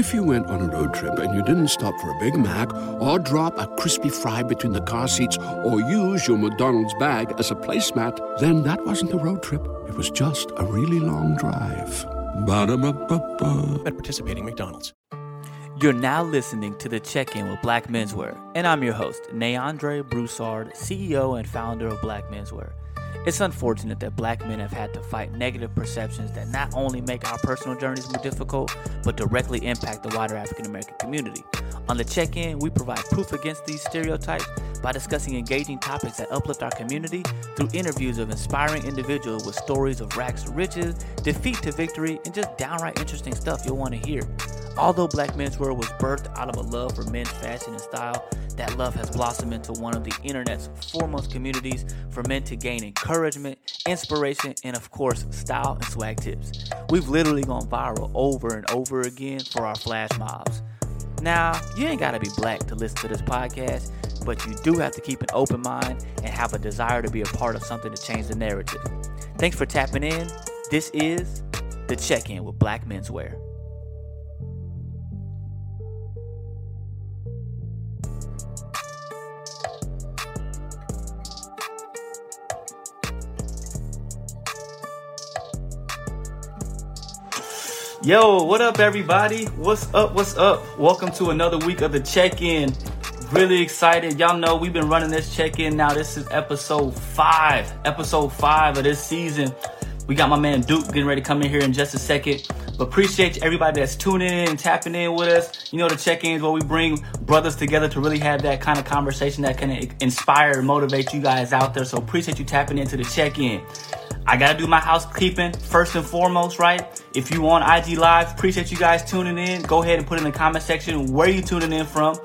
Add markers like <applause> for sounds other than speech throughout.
If you went on a road trip and you didn't stop for a Big Mac or drop a crispy fry between the car seats or use your McDonald's bag as a placemat, then that wasn't a road trip. It was just a really long drive. Ba-da-ba-ba-ba. at participating McDonald's. You're now listening to the Check In with Black Menswear, and I'm your host, Neandre Broussard, CEO and founder of Black Menswear. It's unfortunate that black men have had to fight negative perceptions that not only make our personal journeys more difficult, but directly impact the wider African American community. On the check in, we provide proof against these stereotypes by discussing engaging topics that uplift our community through interviews of inspiring individuals with stories of rags to riches, defeat to victory, and just downright interesting stuff you'll want to hear. Although Black Menswear was birthed out of a love for men's fashion and style, that love has blossomed into one of the internet's foremost communities for men to gain encouragement, inspiration, and of course, style and swag tips. We've literally gone viral over and over again for our flash mobs. Now, you ain't gotta be black to listen to this podcast, but you do have to keep an open mind and have a desire to be a part of something to change the narrative. Thanks for tapping in. This is The Check In with Black Menswear. Yo, what up, everybody? What's up? What's up? Welcome to another week of the check in. Really excited. Y'all know we've been running this check in now. This is episode five, episode five of this season. We got my man Duke getting ready to come in here in just a second. But appreciate everybody that's tuning in and tapping in with us. You know, the check ins where we bring brothers together to really have that kind of conversation that can inspire and motivate you guys out there. So appreciate you tapping into the check in. I gotta do my housekeeping first and foremost, right? If you on IG Live, appreciate you guys tuning in. Go ahead and put in the comment section where you tuning in from.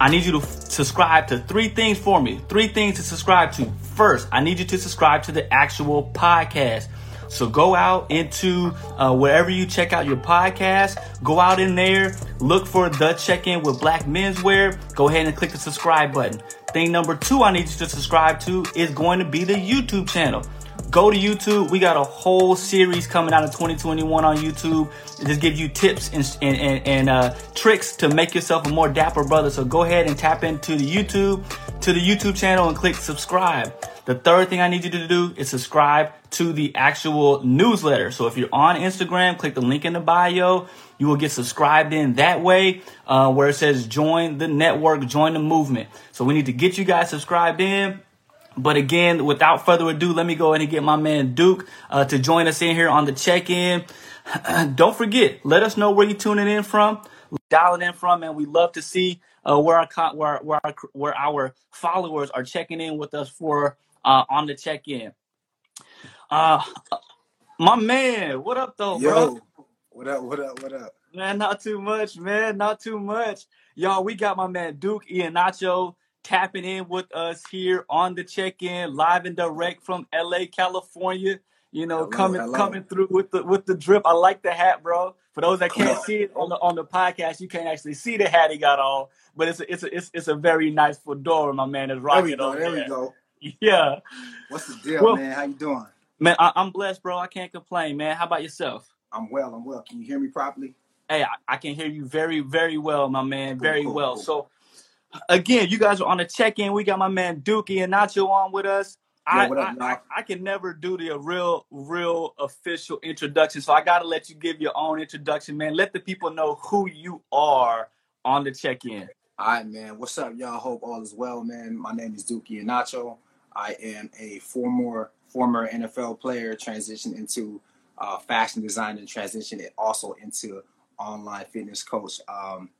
I need you to f- subscribe to three things for me. Three things to subscribe to. First, I need you to subscribe to the actual podcast. So go out into uh, wherever you check out your podcast. Go out in there, look for the check in with Black Menswear. Go ahead and click the subscribe button. Thing number two I need you to subscribe to is going to be the YouTube channel. Go to YouTube. We got a whole series coming out of 2021 on YouTube. It just gives you tips and, and, and, and uh, tricks to make yourself a more dapper brother. So go ahead and tap into the YouTube, to the YouTube channel and click subscribe. The third thing I need you to do is subscribe to the actual newsletter. So if you're on Instagram, click the link in the bio. You will get subscribed in that way, uh, where it says join the network, join the movement. So we need to get you guys subscribed in. But again, without further ado, let me go ahead and get my man Duke uh, to join us in here on the check-in. <clears throat> Don't forget, let us know where you're tuning in from, dialing in from, and we love to see uh, where our where where our, where our followers are checking in with us for uh, on the check-in. Uh, my man, what up though, bro? What up? What up? What up? Man, not too much, man. Not too much. Y'all, we got my man Duke Ihenacho tapping in with us here on the check-in, live and direct from LA, California. You know, Hello, coming hello. coming through with the with the drip. I like the hat, bro. For those that can't see it on the on the podcast, you can't actually see the hat he got on, but it's a, it's a, it's it's a very nice fedora, my man is There rocking we go. on There we go. <laughs> Yeah, What's the deal, well, man? How you doing? man, I, I'm blessed, bro. I can't complain, man. How about yourself? I'm well. I'm well. Can you hear me properly? Hey, I, I can hear you very, very well, my man. Cool, Very cool, well. cool. So again, you guys are on the check-in. We got my man Duke Ihenacho on with us. I, up, I? I can never do the real, real official introduction. So I gotta let you give your own introduction, man. Let the people know who you are on the check-in. All right, man. What's up, y'all? Hope all is well, man. My name is Duke Ihenacho. I am a former former NFL player, transitioned into uh, fashion design and transitioned it also into online fitness coach, um,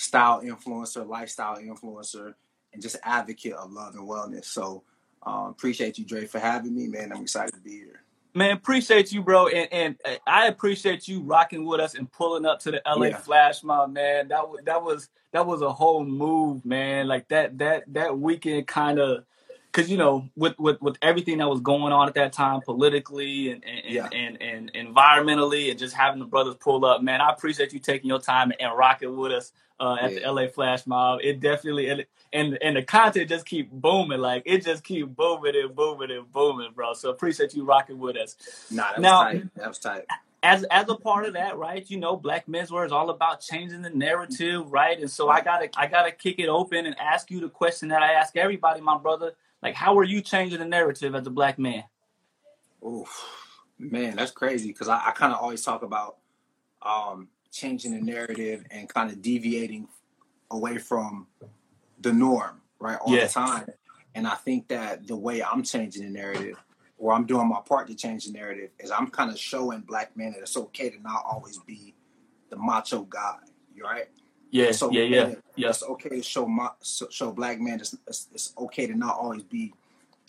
style influencer, lifestyle influencer, and just advocate of love and wellness. So um, appreciate you, Dre, for having me, man. I'm excited to be here. Man, appreciate you, bro, and and uh, I appreciate you rocking with us and pulling up to the LA Yeah. Flash Mob, man. That was that was that was a whole move, man. Like that that that weekend kind of, cause you know with with with everything that was going on at that time politically and and Yeah. and, and, and environmentally, and just having the brothers pull up, man. I appreciate you taking your time and rocking with us uh, at the LA Flash Mob. It definitely and and and the content just keep booming, like it just keep booming and booming and booming, bro. So appreciate you rocking with us. Nah, that was tight. That was tight. as as a part of that, right? You know, Black Menswear is all about changing the narrative, right? And so I gotta I gotta kick it open and ask you the question that I ask everybody, my brother. Like, how are you changing the narrative as a black man? Oh, man, that's crazy because I, I kind of always talk about um, changing the narrative and kind of deviating away from the norm, right, all yeah. the time. And I think that the way I'm changing the narrative or I'm doing my part to change the narrative is I'm kind of showing black men that it's okay to not always be the macho guy. Right? Yeah, so yeah, yeah, yeah. It's okay to show my, show black men it's, it's, it's okay to not always be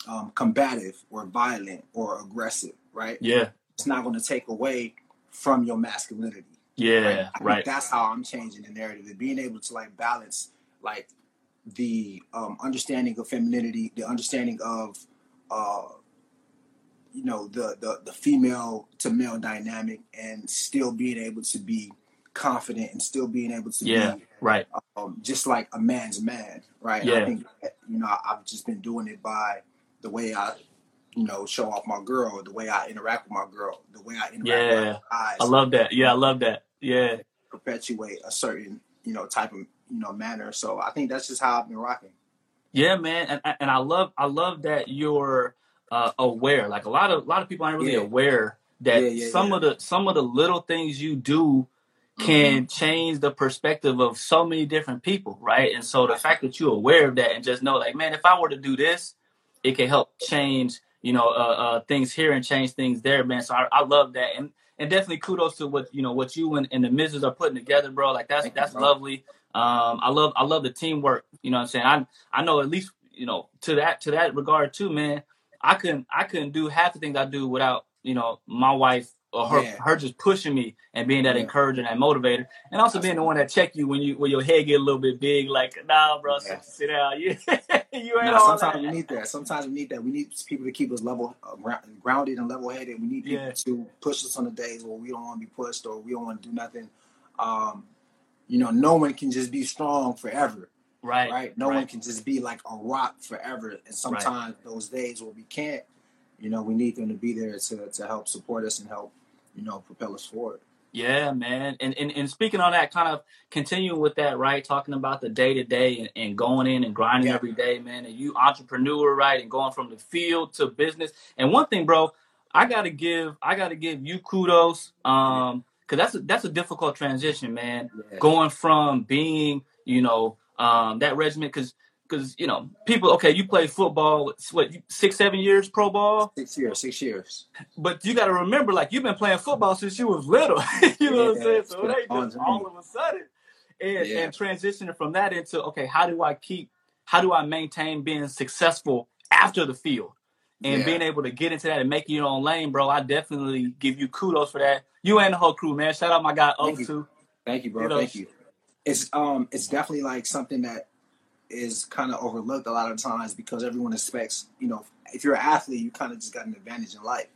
um, combative or violent or aggressive. Right? Yeah. It's not going to take away from your masculinity. Yeah, right. right. That's how I'm changing the narrative. And being able to like balance like the um, understanding of femininity, the understanding of uh, you know the, the the female to male dynamic and still being able to be confident and still being able to yeah be, right um, just like a man's man right yeah. I think that, you know I've just been doing it by the way I you know show off my girl the way I interact with my girl the way I interact yeah. with eyes I love that yeah I love that yeah perpetuate a certain you know type of you know manner so I think that's just how I've been rocking yeah man and, and I love I love that you're uh, aware. Like a lot of a lot of people aren't really yeah. aware that yeah, yeah, some of the some of the little things you do can mm-hmm. change the perspective of so many different people, right? And so the fact that you're aware of that and just know, like, man, if I were to do this, it can help change, you know, uh, uh, things here and change things there, man. So I, I love that, and and definitely kudos to what you know what you and, and the misses are putting together, bro. Like that's Thank that's you, lovely. Um, I love I love the teamwork. You know what I'm saying? I I know at least you know to that to that regard too, man. I couldn't I couldn't do half the things I do without you know my wife or her yeah. her just pushing me and being that yeah. encourager and motivator, and also being the one that check you when you when your head get a little bit big. Like, nah, bro, yeah. sit, sit down. <laughs> You, you ain't nah, Sometimes that. we need that. Sometimes we need that. We need people to keep us level uh, grounded and level headed. We need people to push us on the days where we don't want to be pushed or we don't want to do nothing. Um, you know, no one can just be strong forever. Right. Right. No right. one can just be like a rock forever. And sometimes right. those days where we can't, you know, we need them to be there to, to help support us and help, you know, propel us forward. Yeah, man. And, and and speaking on that, kind of continuing with that, right? Talking about the day to day and going in and grinding yeah. every day, man. And you entrepreneur, right? And going from the field to business. And one thing, bro, I gotta give I gotta give you kudos. Um, cause that's a that's a difficult transition, man. Yeah. Going from being, you know, um, that regiment because because you know people okay you play football what six seven years pro ball? Six years six years. But you got to remember like you've been playing football since you was little. <laughs> You know yeah, what i'm saying? So it ain't just all of a sudden and, yeah. and transitioning from that into okay how do i keep how do i maintain being successful after the field? And yeah. being able to get into that and make your own lane bro i definitely give you kudos for that. You and the whole crew man. Shout out my guy o2 thank you bro. You know, thank you. It's um it's definitely like something that is kind of overlooked a lot of times because everyone expects you know if you're an athlete you kind of just got an advantage in life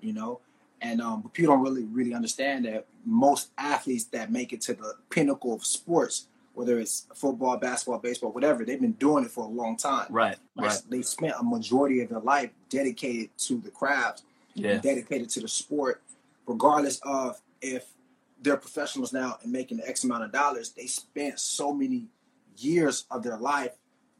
you know? And um but people don't really really understand that most athletes that make it to the pinnacle of sports whether it's football basketball baseball whatever they've been doing it for a long time. Right like right. they've spent a majority of their life dedicated to the craft yeah. dedicated to the sport regardless of if they're professionals now and making X amount of dollars, they spent so many years of their life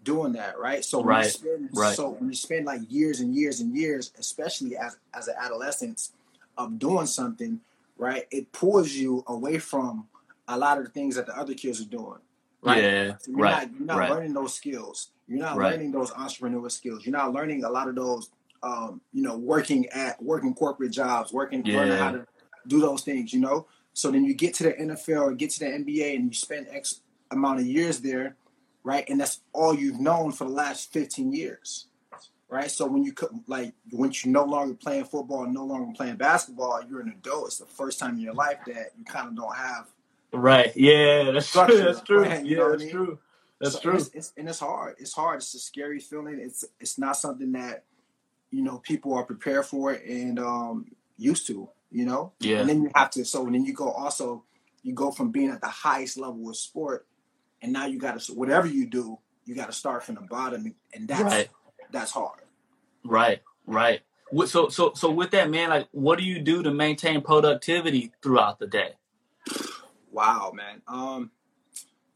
doing that, right? So when right. you spend right. so when you spend like years and years and years, especially as as an adolescent of doing something, right? It pulls you away from a lot of the things that the other kids are doing. Right. Yeah. So you're right. not you're not right. learning those skills. You're not learning those entrepreneurial skills. You're not learning a lot of those um, you know, working at working corporate jobs, working yeah. learning how to do those things, you know. So then you get to the NFL or get to the NBA and you spend X amount of years there, right? And that's all you've known for the last 15 years, right? So when you like once you're no longer playing football, no longer playing basketball, you're an adult. It's the first time in your life that you kind of don't have. Right. Yeah, that's true. That's true. Plan, yeah, that's I mean? true. That's so, true. And it's, it's, and it's hard. It's hard. It's a scary feeling. It's it's not something that you know people are prepared for and um, used to you know? Yeah. And then you have to, so then you go also, you go from being at the highest level of sport, and now you got to, whatever you do, you got to start from the bottom, and that's, right. that's hard. Right, right. So so so with that man, like, what do you do to maintain productivity throughout the day? Wow, man. Um,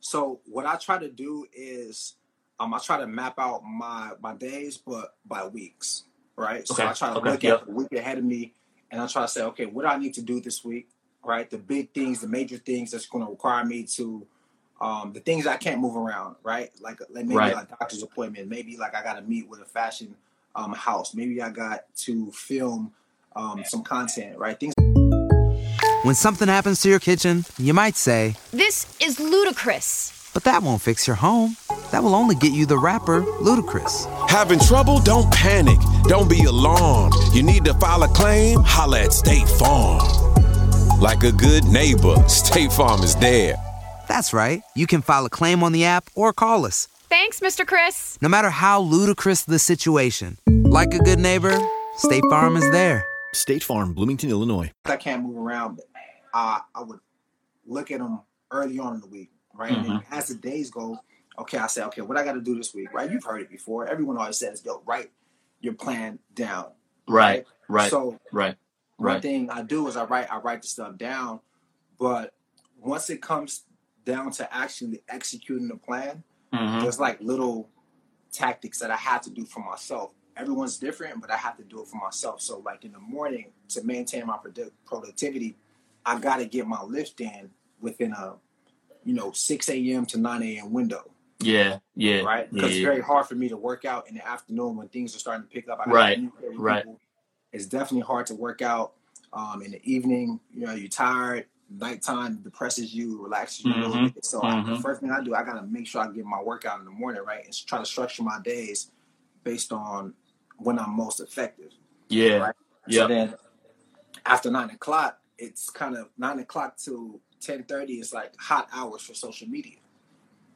so what I try to do is, um, I try to map out my my days, but by weeks, right? So Okay. I try to Okay. look Yep. at the week ahead of me, and I try to say, okay, what do I need to do this week, right? The big things, the major things that's going to require me to, um, the things I can't move around, right? Like, like maybe Right. a doctor's appointment, maybe like I got to meet with a fashion um house, maybe I got to film um some content, right? Things When something happens to your kitchen, you might say, This is ludicrous. but that won't fix your home. That will only get you the rapper, Ludacris. Having trouble? Don't panic. Don't be alarmed. You need to file a claim? Holla at State Farm. Like a good neighbor, State Farm is there. That's right. You can file a claim on the app or call us. Thanks, Mr. Chris. No matter how ludicrous the situation, like a good neighbor, State Farm is there. State Farm, Bloomington, Illinois. I can't move around, but uh, I would look at them early on in the week, right? And as the days go, okay, I say, okay, what I got to do this week, right? You've heard it before. Everyone always says, yo, write your plan down. Right. Right. So right. one Right. thing I do is I write I write the stuff down, but once it comes down to actually executing the plan, Mhm. there's like little tactics that I have to do for myself. Everyone's different, but I have to do it for myself. So, like in the morning, to maintain my produ- productivity, I got to get my lift in within a, you know, 6 a.m. to 9 a.m. window, Yeah. Yeah. right? Yeah. Because it's very hard for me to work out in the afternoon when things are starting to pick up. I Right, right. people. It's definitely hard to work out um, in the evening. You know, you're tired. Nighttime depresses you, relaxes you a little Mhm, bit. So I, the mhm. first thing I do, I gotta make sure I get my workout in the morning, right? And try to structure my days based on when I'm most effective. Yeah. Right. Yeah. So then after nine o'clock, it's kind of nine o'clock to ten thirty is like hot hours for social media.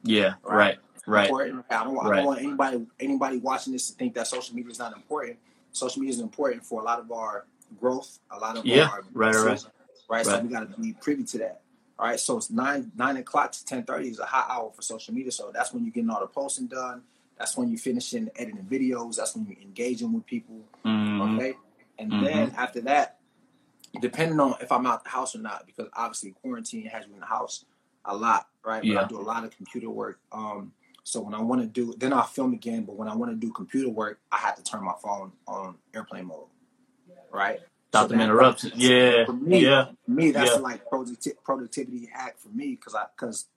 Yeah. Right. Right. Right. Important. I don't, I Right. don't want anybody anybody watching this to think that social media is not important. Social media is important for a lot of our growth, a lot of Yeah. our Right, right, businesses, right. So we got to be privy to that. All right. So it's nine nine o'clock to ten thirty is a hot hour for social media. So that's when you're getting all the posting done. That's when you're finishing editing videos. That's when you're engaging with people. Mhm. Okay. And Mhm. then after that, depending on if I'm out the house or not, because obviously quarantine has me in the house a lot, right? But Yeah. I do a lot of computer work. Um, so when I want to do, then I'll film again. But when I want to do computer work, I have to turn my phone on airplane mode, right? Stop So them interruptions. Yeah. For me, Yeah. for me, that's Yeah. like producti- productivity hack for me because I because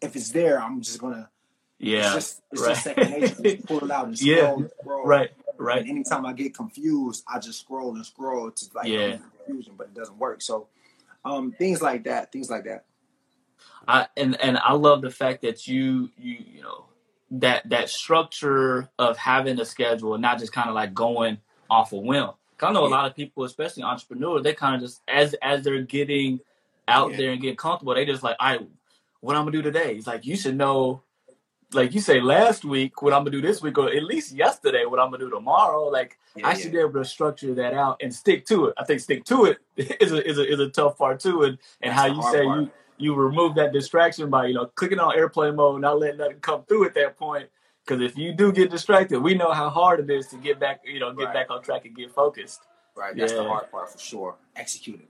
if it's there, I'm just gonna. Yeah. It's just it's right. just second nature. Just pull it out and <laughs> scroll. Yeah. and scroll. Right. And Right. anytime I get confused, I just scroll and scroll to like Yeah. confusion, but it doesn't work. So, um, things like that, things like that. I and and I love the fact that you you you know that that structure of having a schedule and not just kind of like going off a whim. I know a lot of people, especially entrepreneurs, they kind of just as as they're getting out Yeah. there and getting comfortable, they just like, I what I'm gonna do today. It's like you should know, like you say last week what I'm gonna do this week, or at least yesterday what I'm gonna do tomorrow. Like Yeah, I yeah. should be able to structure that out and stick to it. I think stick to it <laughs> is a is a is a tough part too, and and That's how you say part. you you remove that distraction by you know clicking on airplane mode, not letting nothing come through at that point. Because if you do get distracted, we know how hard it is to get back, you know, get Right. back on track and get focused. Right, that's the hard part for sure. Executing.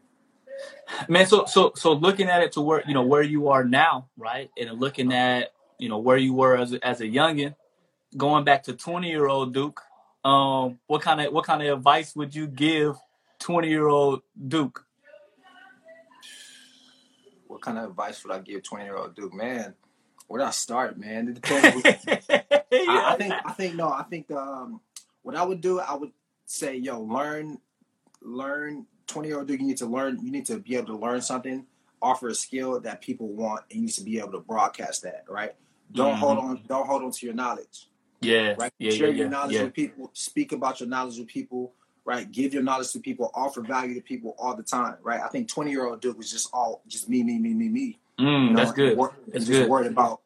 Man, so so so looking at it to where you know where you are now, right, and looking at you know where you were as a, as a youngin, going back to twenty year old Duke, um, what kind of what kind of advice would you give twenty year old Duke? What kind of advice would I give twenty year old Duke? Man, where do I start, man? It depends. <laughs> I, I think I think no, I think um, what I would do, I would say, yo, learn, learn. Twenty year old Duke, you need to learn. You need to be able to learn something, offer a skill that people want, and you need to be able to broadcast that. Right? Don't Mhm. hold on. Don't hold on to your knowledge. yeah, right? yeah, Share yeah, your yeah, knowledge with people. Speak about your knowledge with people. Right? Give your knowledge to people. Offer value to people all the time. Right? I think twenty year old Duke was just all just me, me, me, me, me. Mm, You know, that's good. wor- That's just good. worried about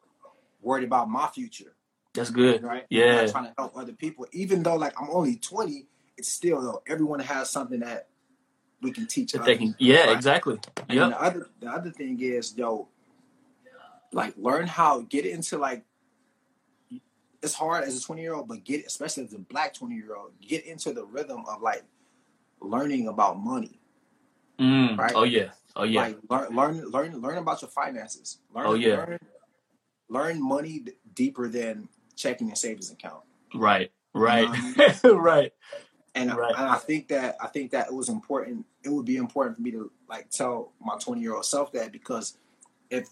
worried about my future. That's good. Right? Yeah. Trying to help other people. Even though like I'm only twenty, it's still though everyone has something that we can teach. They others. can, yeah, Right? exactly. Yeah. the other the other thing is, yo, like learn how get into like it's hard as a 20 year old, but get especially as a black 20 year old, get into the rhythm of like learning about money. Mm. Right. Oh yeah. Oh yeah. Like learn learn learn learn about your finances. Learn, Oh, yeah. learn, learn money d- deeper than checking and savings account. right. Right. Um, <laughs> right. And, Right. and I think that I think that it was important. It would be important for me to like tell my 20 year old self that because if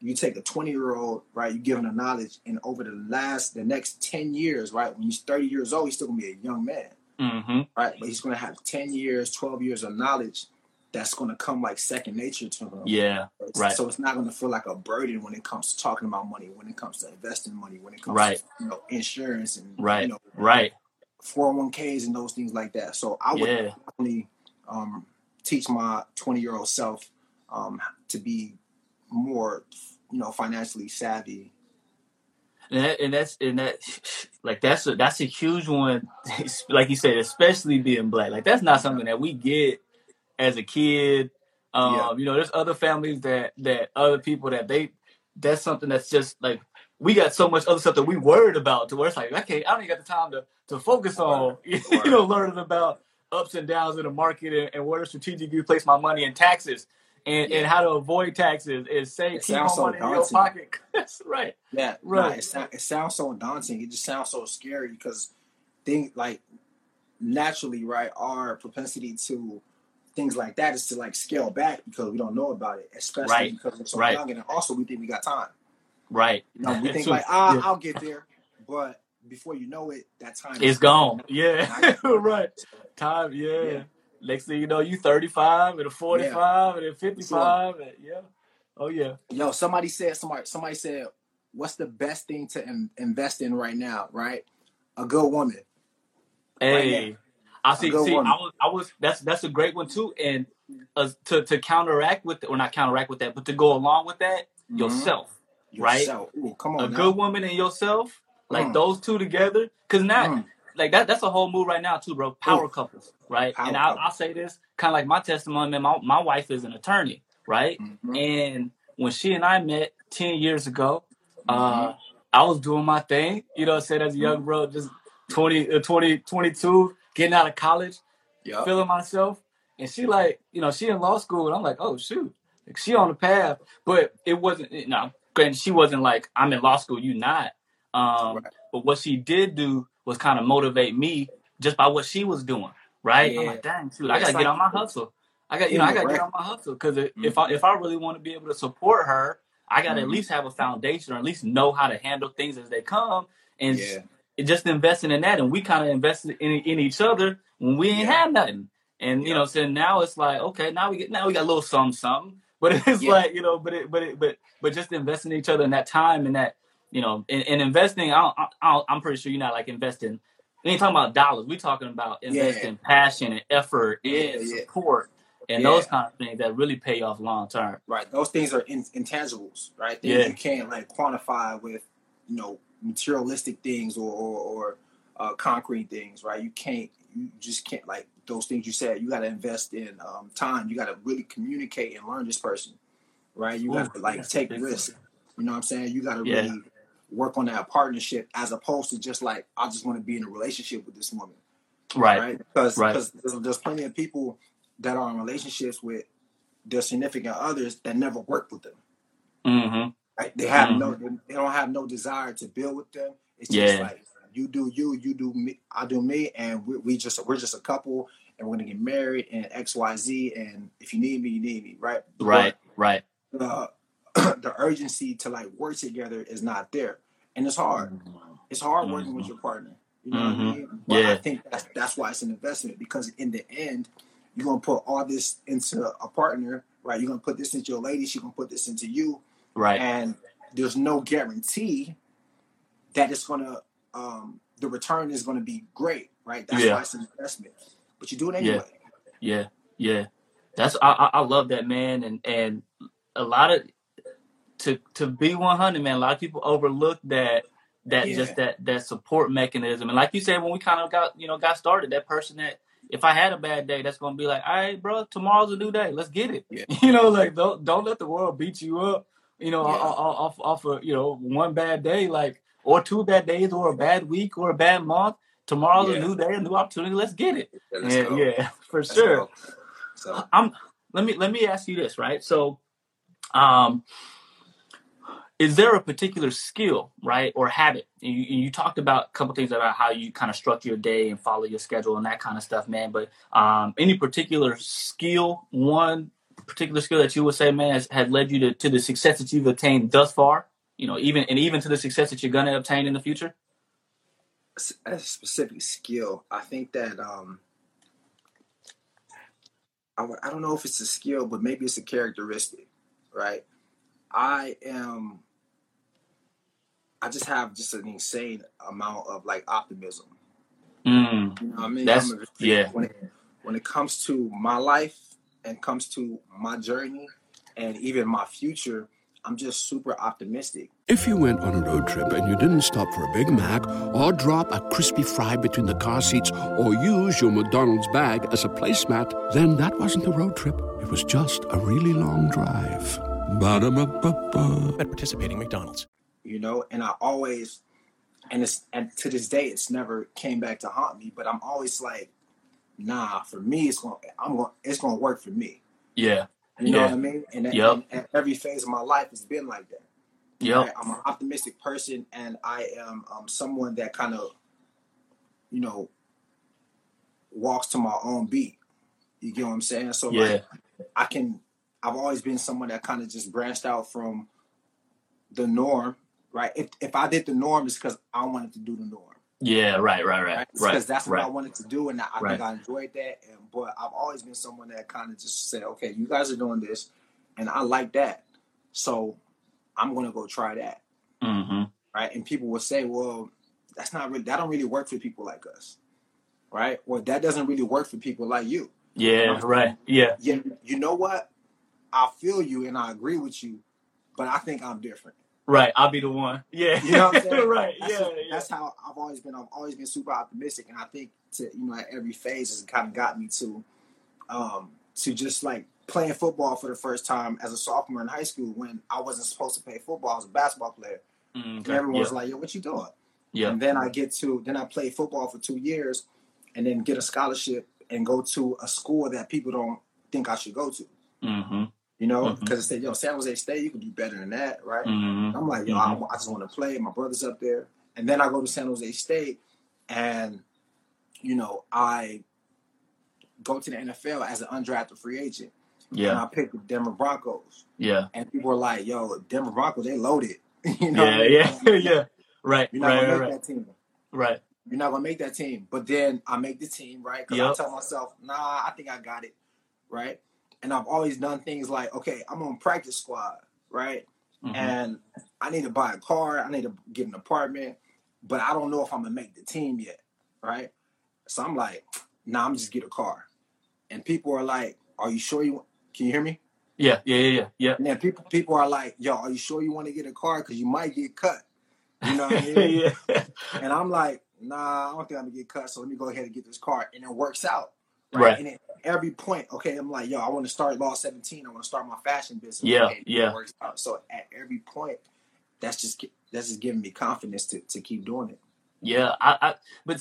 you take a 20 year old, right, you give him the knowledge, and over the last the next 10 years, right, when he's 30 years old, he's still gonna be a young man, Mm-hmm. right? But he's gonna have 10 years, 12 years of knowledge that's gonna come like second nature to him. Yeah. Right. So it's not going to feel like a burden when it comes to talking about money, when it comes to investing money, when it comes Right. to you know insurance and Right. you know Right. 401ks and those things like that. So I would Yeah. definitely um, teach my 20 year old self um, to be more you know financially savvy. And, that, and that's and that like that's a that's a huge one. <laughs> Like you said, especially being black. Like that's not something that we get as a kid. Um, Yeah. you know, there's other families that that other people that they that's something that's just like we got so much other stuff that we worried about to where it's like okay, I don't even got the time to to focus on <laughs> you know learning about ups and downs in the market and, and where to strategically place my money in taxes and, Yeah. and how to avoid taxes and save It keep my so money in your pocket. <laughs> That's right. Yeah, Right. Nah, it, sound, it sounds so daunting. It just sounds so scary because things like naturally, right, our propensity to things like that is to like scale back because we don't know about it, especially Right. because we're so Right. young, and also we think we got time. Right. You know, we <laughs> think So, like, ah, yeah. I'll get there, but before you know it, that time It's is gone. Yeah. <laughs> Right. Time. Yeah. Yeah. Next thing you know, you 35 and a 45 and a 55. And, yeah. Oh, yeah. Yo, somebody said somebody somebody said, what's the best thing to in, invest in right now? Right, a good woman. Hey. I see. See, one. I was, I was. That's that's a great one too. And uh, to to counteract with, or not counteract with that, but to go along with that, Mhm. yourself, Right. Yourself. Ooh, come on, a now. good woman and yourself, like Mm. those two together, because now, Mm. like that. That's a whole move right now too, bro. Power couples, right? Power and I'll. I'll say this, kind of like my testimony. Man, my my wife is an attorney, right? Mhm. And when she and I met 10 years ago, Mm-hmm. uh, I was doing my thing, you know, said as a young bro, just 20, uh, 20, 22, getting out of college, Yup. feeling myself. And she like, you know, she in law school, and I'm like, oh shoot, like, she on the path. But it wasn't, you know, granted, she wasn't like, I'm in law school, you not. Um, Right. But what she did do was kind of motivate me just by what she was doing, right? I'm Yeah. like, dang, shoot, I gotta get on my hustle. I got, you know, I gotta get on my hustle because if I if I really want to be able to support her, I gotta at Mhm. least have a foundation or at least know how to handle things as they come, and Yeah. Just investing in that. And we kind of invested in in each other when we ain't Yeah. had nothing. And you know, so now it's like, okay, now we get now we got a little something, something. <laughs> But it's Yeah. like you know, but it, but it, but but just investing in each other in that time and that you know, and, and investing. I don't, I don't, I'm pretty sure you're not like investing. We ain't talking about dollars. We talking about investing passion and effort Yeah, and yeah. support and Yeah. those kind of things that really pay off long term. Right. Those things are in, intangibles, right? Things Yeah. you can't like quantify with, you know, materialistic things or or, or uh, concrete things, right? You can't. You just can't like those things you said. You got to invest in um, time. You got to really communicate and learn this person, right? You got to like take risks. You know what I'm saying? You got to Yeah. really work on that partnership as opposed to just like I just want to be in a relationship with this woman. Right. right? Because Right. because there's, there's plenty of people that are in relationships with their significant others that never work with them. Mm-hmm. They have Mhm. no, they don't have no desire to build with them. It's just Yeah. like you do you, you do me, I do me, and we, we just we're just a couple, and we're gonna get married and X Y Z, and if you need me, you need me, right? Right. Right. But <clears throat> the urgency to like work together is not there, and it's hard. It's hard working with your partner. You know what I Mhm. mean? But I think that's that's why it's an investment because in the end, you're gonna put all this into a partner, right? You're gonna put this into your lady, she's gonna put this into you, Right. and there's no guarantee that it's gonna um the return is gonna be great, right? That's Yeah. why it's an investment. But you do it Yeah. anyway. Yeah, yeah. That's I, I love that man, and and a lot of to to be one hundred man. A lot of people overlook that that Yeah. just that that support mechanism. And like you said, when we kind of got you know got started, that person that if I had a bad day, that's gonna be like, all right, bro, tomorrow's a new day. Let's get it. Yeah. <laughs> You know, like don't don't let the world beat you up. You know, Yeah. off off off of you know one bad day, like or two bad days, or a bad week, or a bad month. Tomorrow's Yeah. a new day, a new opportunity. Let's get it. Yeah, Yeah, <laughs> for Let's sure. go. So I'm let me let me ask you this, right? So um is there a particular skill, right, or habit? And you, you talked about a couple things about how you kind of structure your day and follow your schedule and that kind of stuff, man. But um, any particular skill, one particular skill that you would say, man, has, had led you to, to the success that you've attained thus far, you know, even and even to the success that you're gonna obtain in the future? A specific skill. I think that um, I, w- I don't know if it's a skill, but maybe it's a characteristic, right? I am. I just have just an insane amount of like optimism. Mm, You know what I mean? That's- yeah. When it, when it comes to my life and comes to my journey and even my future, I'm just super optimistic. If you went on a road trip and you didn't stop for a Big Mac or drop a crispy fry between the car seats or use your McDonald's bag as a placemat, then that wasn't a road trip. It was just a really long drive. Ba-da-ba-ba-ba. At participating McDonald's. you know and i always and it's and to this day it's never came back to haunt me but i'm always like nah for me it's going i'm going it's going to work for me yeah. you know Yeah. what i mean and, Yep. and every phase of my life it's been like that Yeah. right? i'm an optimistic person and i am um, someone that kind of you know walks to my own beat you get what i'm saying so Yeah. like i can i've always been someone that kind of just branched out from the norm right if, if i did the norm it's because i wanted to do the norm Yeah. Right. Right. Right. right? Because that's what right. I wanted to do, and I, I Right. think I enjoyed that. And but I've always been someone that kind of just said, "Okay, you guys are doing this, and I like that, so I'm gonna go try that." hmm Right? And people will say, "Well, that's not really that don't really work for people like us, right? Or that doesn't really work for people like you." Yeah. Right. Yeah. Yeah, you know what? I feel you, and I agree with you, but I think I'm different. Right. I'll be the one. Yeah. You know what I'm <laughs> saying? right. That's, yeah. yeah. that's how I've always been. I've always been super optimistic, and I think to you know at every phase has kind of got me to, um, to just like playing football for the first time as a sophomore in high school when I wasn't supposed to play football. I was a basketball player, Mm, and okay. everyone was yeah. like, "Yo, what you doing?" yeah. And then I get to then I play football for two years, and then get a scholarship and go to a school that people don't think I should go to. hmm You know, because they say, "Yo, San Jose State, you can do better than that, right?" hmm I'm like, yo, Mhm. I, I just want to play. My brother's up there, and then I go to San Jose State, and you know, I go to the NFL as an undrafted free agent, and Yeah. I pick the Denver Broncos, Yeah. and people are like, yo, Denver Broncos, they loaded, <laughs> you know, Yeah. Yeah. <laughs> yeah. Right. you're not Right. gonna Right. make Right. that team. Right. You're not gonna make that team, but then I make the team, right? Because I tell myself, nah, I think I got it, right? And I've always done things like, okay, I'm on practice squad, right? Mhm. and I need to buy a car, I need to get an apartment, but I don't know if I'm gonna make the team yet, right? So I'm like, nah, I'm just get a car. And people are like, Are you sure you can you hear me? Yeah. Yeah. Yeah. Yeah. And then people people are like, Yo, are you sure you want to get a car? Because you might get cut. You know what I <laughs> mean? yeah. And I'm like, nah, I don't think I'm gonna get cut, so let me go ahead and get this car. And it works out. Right. And at every point, okay, I'm like, yo, I want to start Law 17. I want to start my fashion business. Yeah, Okay, yeah. So at every point, that's just that's just giving me confidence to, to keep doing it. Yeah, I, I but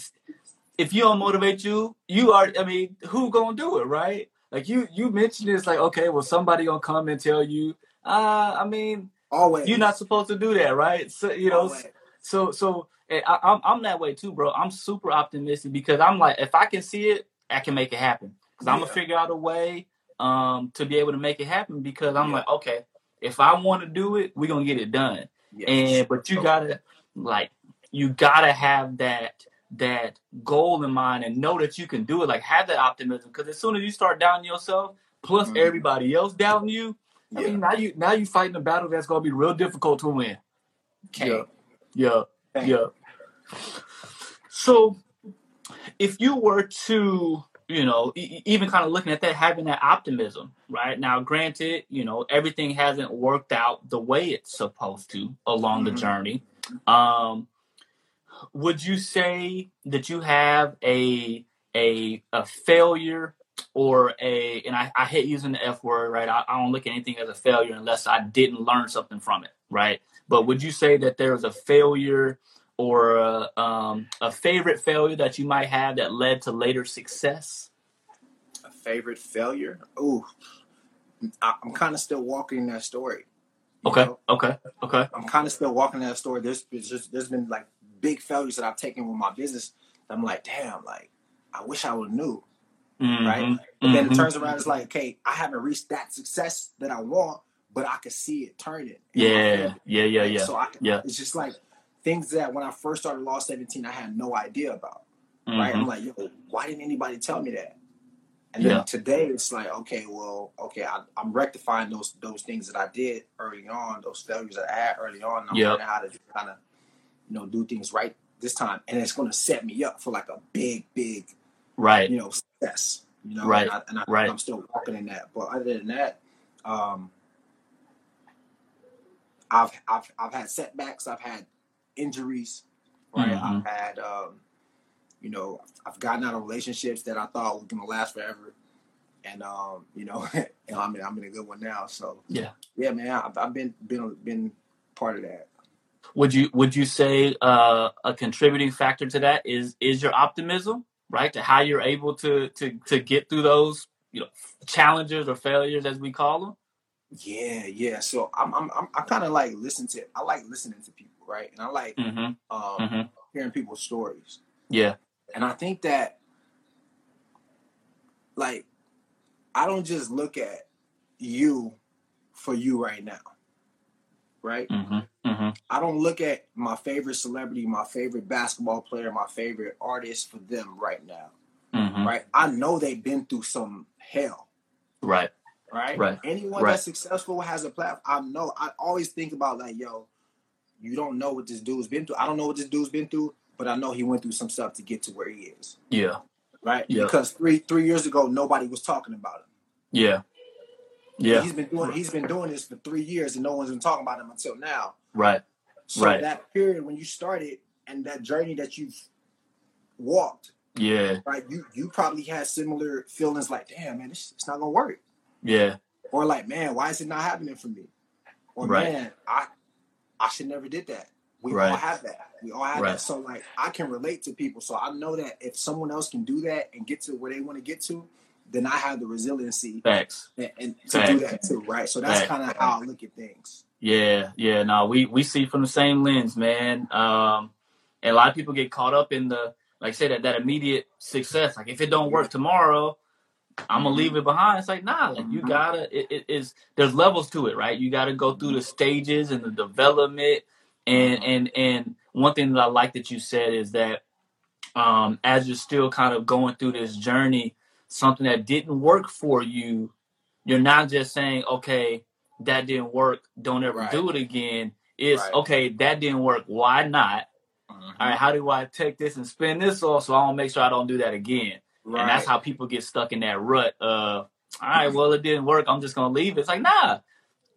if you don't motivate you, you are I mean, who gonna do it, right? Like you you mentioned it's like, okay, well somebody gonna come and tell you, uh, I mean, Always. you're not supposed to do that, right? So you know, Always. so so eh, I, I'm I'm that way too, bro. I'm super optimistic because I'm like, if I can see it, I can make it happen. Because I'm gonna figure out a way um to be able to make it happen. Because I'm Yeah. like, okay, if I want to do it, we're gonna get it done. Yeah, and but you gotta like you gotta have that that goal in mind and know that you can do it. Like have that optimism because as soon as you start doubting yourself, plus Mhm. everybody else doubting you, I Yeah. mean now you now you fighting a battle that's gonna be real difficult to win. Can't. Yeah, Can't. yeah. So if you were to you know e- even kind of looking at that having that optimism right now granted you know everything hasn't worked out the way it's supposed to along the Mhm. journey um would you say that you have a a a failure or a and I, I hate using the F word, right? I, I don't look at anything as a failure unless I didn't learn something from it, right? But would you say that there is a failure or a, um, a favorite failure that you might have that led to later success? A favorite failure? Ooh, I, I'm kind of still walking that story. Okay, know? okay, okay. I'm kind of still walking that story. There's, there's just there's been like big failures that I've taken with my business. that I'm like, damn, like I wish I would knew, right? Mhm, But then it mhm. turns around, it's like, okay, I haven't reached that success that I want, but I can see it turning. in Yeah, yeah, yeah, yeah, So I, yeah. it's just like things that when I first started Law 17, I had no idea about. Right? I'm like, yo, why didn't anybody tell me that? And Yeah. then today it's like, okay, well, okay, I, I'm rectifying those those things that I did early on, those failures that I had early on. And I'm Yep. learning how to kind of, you know, do things right this time, and it's going to set me up for like a big, big, Right, you know, success. You know, Right. And, I, and I, Right. I'm still walking in that. But other than that, um, I've I've I've had setbacks. I've had injuries. Right. Mhm. I've had, um, you know, I've gotten out of relationships that I thought were gonna last forever, and um, you know, <laughs> and I'm in, I'm in a good one now. So yeah. yeah, man, I've, I've been been been part of that. Would you would you say uh, a contributing factor to that is is your optimism, right? To how you're able to to to get through those you know challenges or failures as we call them. Yeah, yeah. So I'm I'm, I'm I kind of like listen to I like listening to people, right? And I like Mm-hmm. um, Mm-hmm. hearing people's stories. Yeah. And I think that, like, I don't just look at you for you right now, right? Mm-hmm. Mm-hmm. I don't look at my favorite celebrity, my favorite basketball player, my favorite artist for them right now, Mm-hmm. right? I know they've been through some hell, Right. right? Right. Anyone Right. that's successful has a platform. I know. I always think about like, yo, you don't know what this dude's been through. I don't know what this dude's been through, but I know he went through some stuff to get to where he is. Yeah. right? Yeah. Because three three years ago, nobody was talking about him. Yeah. Yeah. He's been doing he's been doing this for three years, and no one's been talking about him until now. Right. So Right. that period when you started and that journey that you've walked, Yeah. right? You you probably had similar feelings like, damn man, this, it's not gonna work, Yeah. or like, man, why is it not happening for me? Or Right. man, I I should never did that. We all have that. We all have Right. that. So like I can relate to people. So I know that if someone else can do that and get to where they want to get to, then I have the resiliency Facts. and, and to do that too, right? So that's kind of how I look at things. Yeah, yeah. No, we we see from the same lens, man. Um, and a lot of people get caught up in the like I said that that immediate success. Like if it don't work tomorrow, I'm gonna mm-hmm. leave it behind. It's like nah, like you mm-hmm. gotta. It, it is there's levels to it, right? You got to go through the stages and the development. And mm-hmm. and and one thing that I like that you said is that um, as you're still kind of going through this journey, something that didn't work for you, you're not just saying, okay, that didn't work, don't ever Right. do it again. It's Right. okay, that didn't work, why not? All right, how do I take this and spin this off so I don't make sure I don't do that again? Right. And that's how people get stuck in that rut of, all right, well, it didn't work, I'm just gonna leave. It's like, nah.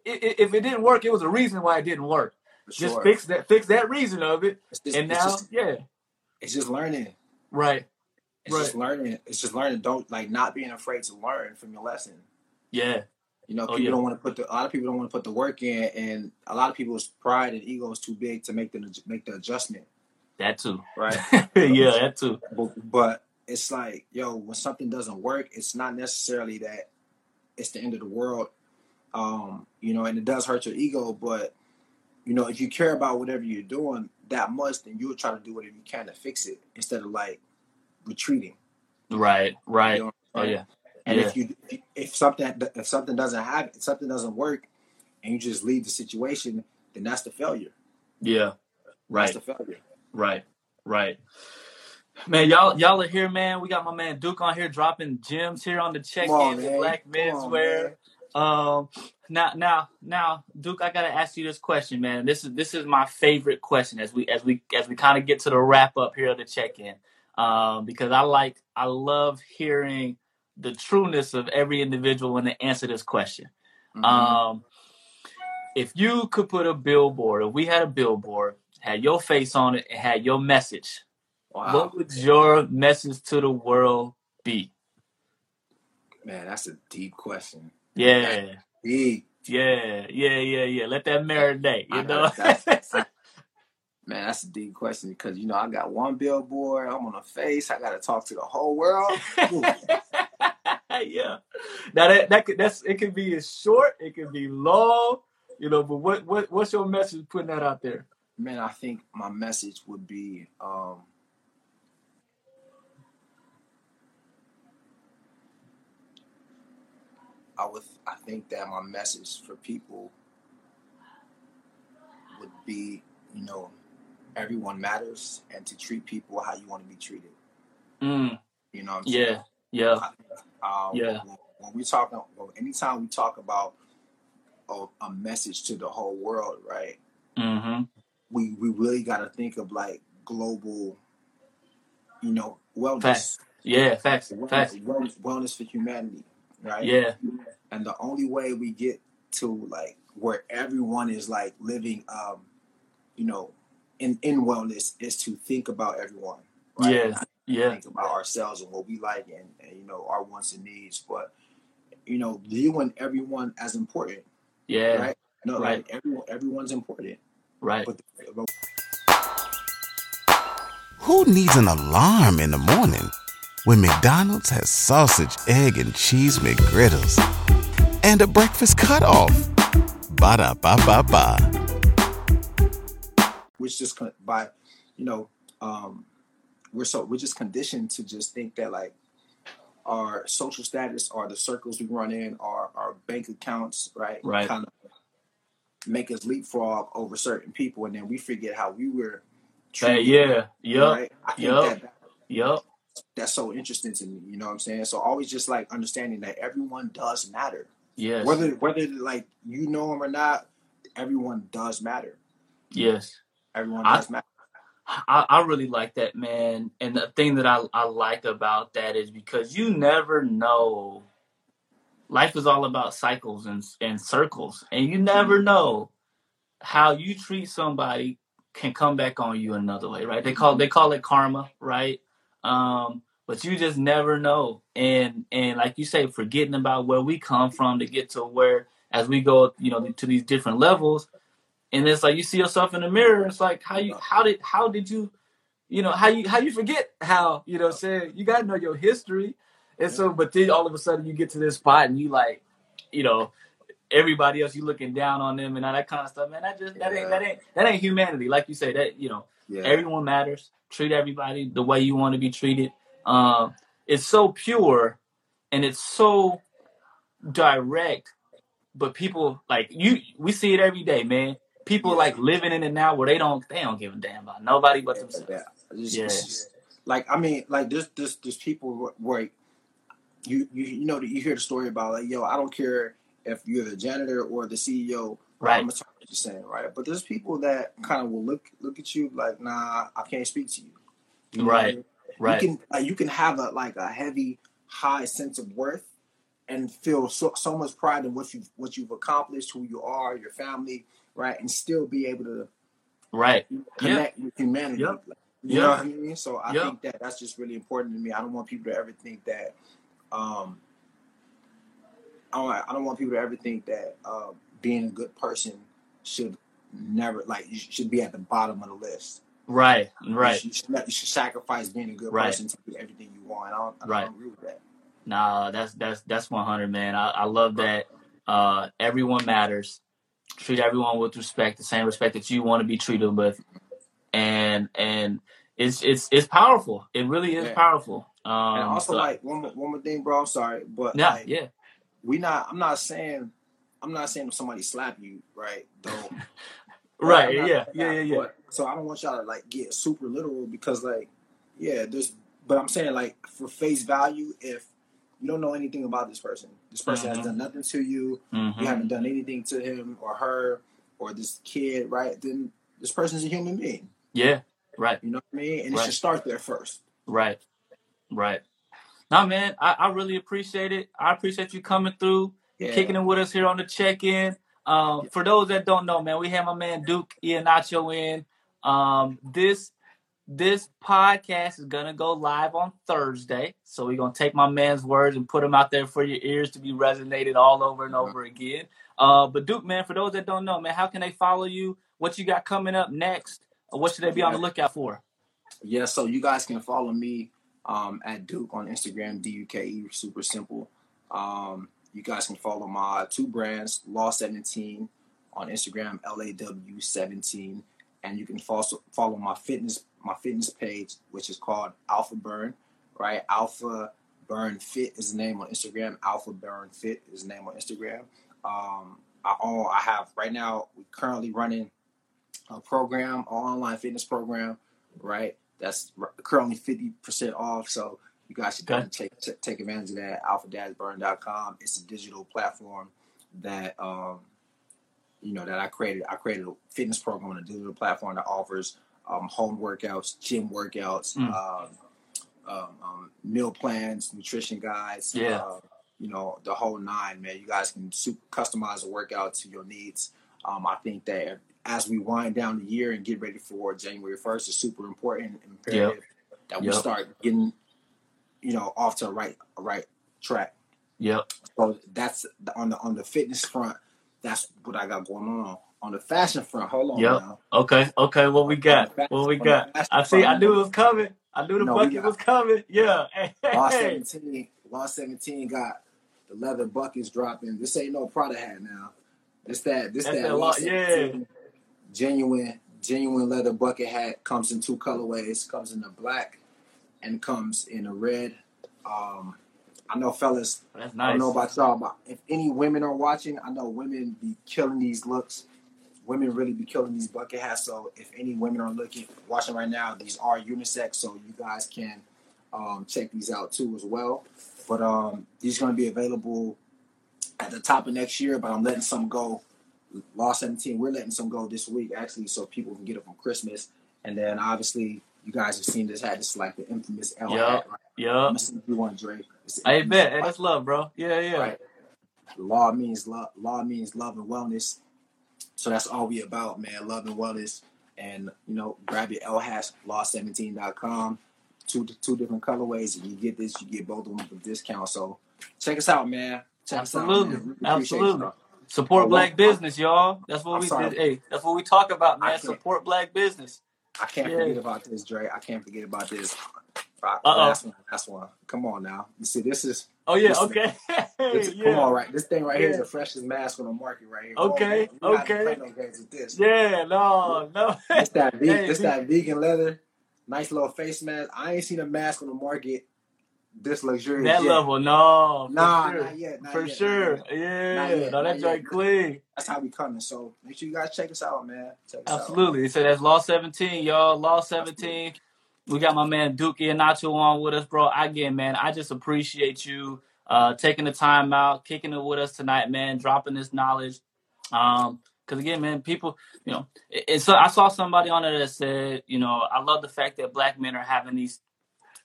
If it didn't work, it was a reason why it didn't work. For Just fix that, fix that reason of it, just, and it's now, just, yeah, it's just learning. right, It's just Right. learning. It's just learning. Don't like not being afraid to learn from your lesson. yeah, You know, Oh, people yeah. don't want to put the. A lot of people don't want to put the work in, and a lot of people's pride and ego is too big to make the make the adjustment. that too. Right. <laughs> yeah, that too. But, but it's like, yo, when something doesn't work, it's not necessarily that it's the end of the world. Um, you know, and it does hurt your ego, but you know, if you care about whatever you're doing that much, then you'll try to do whatever you can to fix it instead of like retreating. Right, right. You know Oh yeah, And yeah, if you if something if something doesn't happen, if something doesn't work, and you just leave the situation, then that's the failure. yeah. Right. That's the failure. Right, right. Man, y'all, y'all are here, man. We got my man Duke on here dropping gems here on the check Come on, in man. Black Come on, Menswear. Um, now, now, now, Duke, I gotta ask you this question, man. This is this is my favorite question as we as we as we kind of get to the wrap up here of the check in, um, because I like I love hearing the trueness of every individual when they answer this question. Mhm. Um, if you could put a billboard, if we had a billboard, had your face on it, and had your message, wow, what would your message to the world be? man, that's a deep question. Yeah, Deep. yeah, yeah, yeah, yeah. Let that marinate, you I- know. that's- <laughs> Man, that's a deep question because you know I got one billboard. I'm on a face. I got to talk to the whole world. <laughs> yeah. Now that that could, that's it could be as short, it could be long, you know. But what what what's your message putting that out there? Man, I think my message would be um, I would I think that my message for people would be, you know, everyone matters and to treat people how you want to be treated. Mm, You know what I'm saying? yeah, yeah, Um, Yeah. When, when we talk, well, anytime we talk about a, a message to the whole world, right? mm-hmm. We we really got to think of like global, you know, wellness, Facts. yeah, facts, facts, wellness, wellness, wellness for humanity, right? yeah, And the only way we get to like where everyone is like living, um, you know, in in wellness is to think about everyone, right? yeah, yeah, think about ourselves and what we like and, and you know our wants and needs but you know viewing everyone as important yeah, right no right. like everyone everyone's important right. but, but Who needs an alarm in the morning when McDonald's has sausage, egg, and cheese McGriddles and a breakfast cutoff? Ba da ba ba ba. which just con- by you know um we're so we're just conditioned to just think that like our social status or the circles we run in or our bank accounts right Right. kind of make us leapfrog over certain people and then we forget how we were Hey, treated yeah, yep, right i think yep, that yep, that's so interesting to me. You know what I'm saying? So always just like understanding that everyone does matter, yes, whether whether like you know them or not. Everyone does matter. yes. Everyone I- does matter. I, I really like that, man. And the thing that I, I like about that is because you never know. Life is all about cycles and, and circles, and you never mm-hmm. know how you treat somebody can come back on you another way, right? They call they call it karma, right? Um, but you just never know, and and like you say, forgetting about where we come from to get to where as we go, you know, to these different levels, and it's like you see yourself in the mirror. It's like how you how did how did you you know how you how you forget how you know saying? You got to know your history. And so but then all of a sudden you get to this spot and you like you know everybody else you looking down on them and all that kind of stuff. Man that just that ain't that ain't that ain't humanity. Like you say that you know Yeah, everyone matters treat everybody the way you want to be treated um it's so pure and it's so direct but people like you we see it every day man people like living in it now where they don't they don't give a damn about nobody but themselves yeah. It's- Yeah. just- like I mean, like this this there's people where- you you you know that you hear the story about like yo I don't care if you're the janitor or the CEO. Right. I'm what you're saying, right? But there's people that kind of will look look at you like, nah, I can't speak to you. You know Right. mean? right You can like, you can have a like a heavy, high sense of worth, and feel so so much pride in what you what you've accomplished, who you are, your family, right, and still be able to right connect with humanity. Yep. You Yep. know what I mean? So I Yep. think that that's just really important to me. I don't want people to ever think that. Um, I don't, I don't want people to ever think that uh, being a good person should never like you should be at the bottom of the list. right right you should, you should sacrifice being a good Right. person to do everything you want. I don't, I Right. don't agree with that. Nah, that's that's that's one hundred, man. I, I love that. Uh, everyone matters. Treat everyone with respect, the same respect that you want to be treated with, and and it's it's it's powerful. It really is Yeah. powerful. Um, and also, so- like one more, one more thing, bro. I'm sorry, but yeah, like, yeah, we not. I'm not saying. I'm not saying if somebody slap you, right? Don't <laughs> right, not- yeah, yeah, yeah, yeah. But, so I don't want y'all to like get super literal because like, yeah, there's. But I'm saying like for face value, if you don't know anything about this person, this person Mhm. has done nothing to you, you Mhm. haven't done anything to him or her or this kid, right? Then this person's a human being. Yeah, right. You know what I mean? And it should start there first. Right. Right. No, man, I, I really appreciate it. I appreciate you coming through, Yeah. kicking it with us here on the check in. Um, for those that don't know, man, we have my man Duke Ihenacho in. Um, this this podcast is gonna go live on Thursday, so we're gonna take my man's words and put them out there for your ears to be resonated all over and over again. Uh, but Duke, man, for those that don't know, man, how can they follow you? What you got coming up next? what should they be on the lookout for? Yeah, so you guys can follow me um, at Duke on Instagram, D U K E, super simple. Um, you guys can follow my two brands, Law 17 on Instagram, LAW 17, and you can follow follow my fitness my fitness page, which is called Alpha Burn, right? Alpha Burn Fit is the name on Instagram. Alpha Burn Fit is the name on Instagram. Um, I own, I have right now. We're currently running a program, an online fitness program, right? That's currently fifty percent off. So you guys should okay. take t- take advantage of that. AlphaDashBurn.com. It's a digital platform that um, you know that I created. I created a fitness program on a digital platform that offers um, home workouts, gym workouts, mm. um, meal plans, nutrition guides. Yeah. Uh, you know the whole nine, man. You guys can super customize a workout to your needs. Um, I think that as we wind down the year and get ready for January first, it's super important and imperative yep. that we yep. start getting, you know, off to a right a right track. Yep. So that's on the on the fitness front. That's what I got going on on the fashion front. Hold on. Yep. Now. Okay. Okay. What we got? Fashion, what we got? I see. I knew it was coming. I knew the no, bucket got, was coming. Yeah. <laughs> Law seventeen. Law seventeen got the leather buckets dropping. This ain't no Prada hat now. This that. This That's that. that law, yeah. Genuine. Genuine leather bucket hat comes in two colorways. Comes in the black, and comes in a red. Um, I know, fellas. Nice. I don't know about y'all, but if any women are watching, I know women be killing these looks women really be killing these bucket hats. So if any women are looking watching right now, these are unisex, so you guys can um, check these out too as well. But um, these are going to be available at the top of next year. But I'm letting some go. Law 17, we're letting some go this week actually, so people can get it from Christmas. And then obviously you guys have seen this hat. This is like the infamous L yep. hat. Right? Yeah. I'm you want Dre. I bet. Hey, that's love, bro. Yeah, yeah. Right. Law means love. Law means love and wellness. So that's all we about, man. Love and wellness. And, you know, grab your L hash, law17.com. Two two different colorways. And you get this, you get both of them for discount. So check us out, man. Check Absolutely. Out, man. Absolutely. Support oh, black business, y'all. That's what I'm we sorry. did. Hey, that's what we talk about, man. Support black business. I can't yeah. forget about this, Dre. I can't forget about this. Last one. Last one. Come on now. You see, this is. Oh yeah. Okay. This, <laughs> yeah. Come on, right. This thing right here is the freshest mask on the market right here. Okay. Oh, okay. No games with this. Yeah. No. No. It's that. <laughs> Ve- hey, that vegan leather. Nice little face mask. I ain't seen a mask on the market this luxurious. That yet. level, no. Nah, sure. not yet. Not for yet, sure. Yeah. Yet, no, that's right clean. That's how we coming. So make sure you guys check us out, man. Check us Absolutely. Out. So that's Law 17, y'all. Law 17. We got my man Duke Nacho on with us, bro. Again, man, I just appreciate you uh, taking the time out, kicking it with us tonight, man, dropping this knowledge. Um, because again, man, people, you know, and so I saw somebody on it that said, you know, I love the fact that black men are having these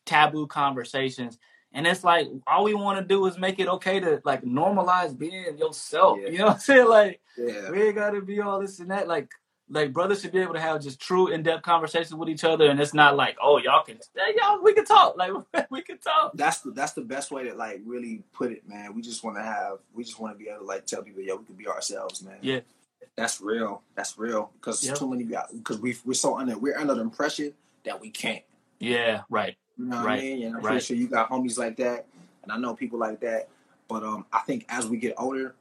taboo conversations. And it's like all we want to do is make it okay to like normalize being yourself. Yeah. You know what I'm saying? Like yeah. we ain't gotta be all this and that. Like like brothers should be able to have just true in-depth conversations with each other and it's not like oh y'all can y'all we can talk like <laughs> we can talk that's the that's the best way to like really put it man we just want to have we just want to be able to like tell people yeah we can be ourselves man yeah that's real that's real because yep. too many because we we're so under we're under the impression that we can't yeah right you know what right. I mean and I'm right. pretty sure you got homies like that and I know people like that but um I think as we get older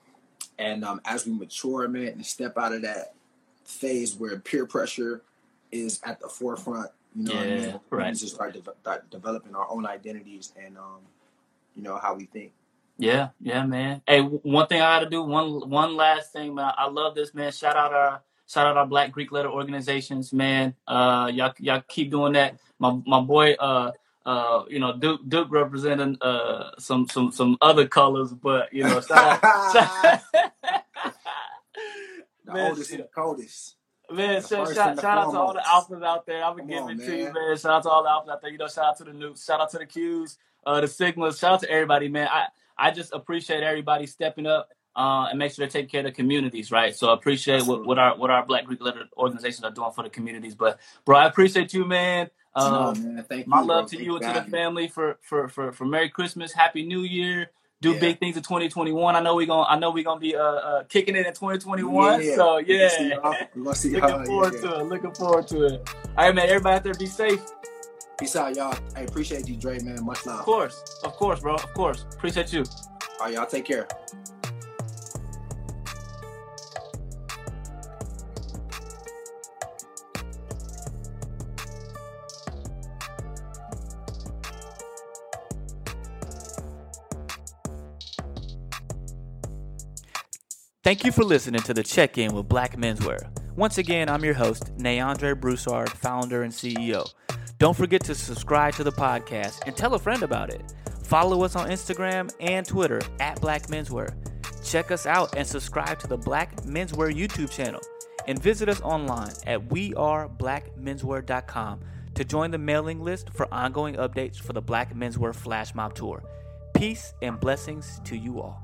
and um as we mature man and step out of that phase where peer pressure is at the forefront. You know, yeah, what I mean? right. We just start de- developing our own identities and um, you know how we think. Yeah, yeah, man. Hey, one thing I got to do one one last thing, man. I love this, man. Shout out our shout out our Black Greek letter organizations, man. Uh, y'all y'all keep doing that. My my boy, uh, uh, you know, Duke Duke representing uh some some some other colors, but you know, shout out, <laughs> the man, oldest and the coldest. Man, shout, shout, shout out to all the alphas out there. I'm gonna give on, it to you, man. Shout out to all the alphas out there. You know, shout out to the Nupes, shout out to the Qs, uh, the Sigmas, shout out to everybody, man. I, I just appreciate everybody stepping up uh, and make sure they take care of the communities, right? So I appreciate what, what our what our Black Greek letter organizations are doing for the communities. But bro, I appreciate you, man. Um, no, man. Thank my you, love bro. to you and to the family for, for for for Merry Christmas, Happy New Year. do Yeah. big things in 2021. I know we gonna I know we gonna be uh, uh kicking it in 2021. Yeah. So yeah, see y'all. We gonna see <laughs> looking forward Yeah. to it. Looking forward to it. All right, man. Everybody out there, be safe. Peace out, y'all. Hey, appreciate you, Dre, man. Much love. Of course, of course, bro. Of course. Appreciate you. All right, y'all. Take care. Thank you for listening to the Check In with Black Menswear. Once again, I'm your host, Neandre Broussard, founder and CEO. Don't forget to subscribe to the podcast and tell a friend about it. Follow us on Instagram and Twitter at Black Menswear. Check us out and subscribe to the Black Menswear YouTube channel. And visit us online at weareblackmenswear.com to join the mailing list for ongoing updates for the Black Menswear Flash Mob Tour. Peace and blessings to you all.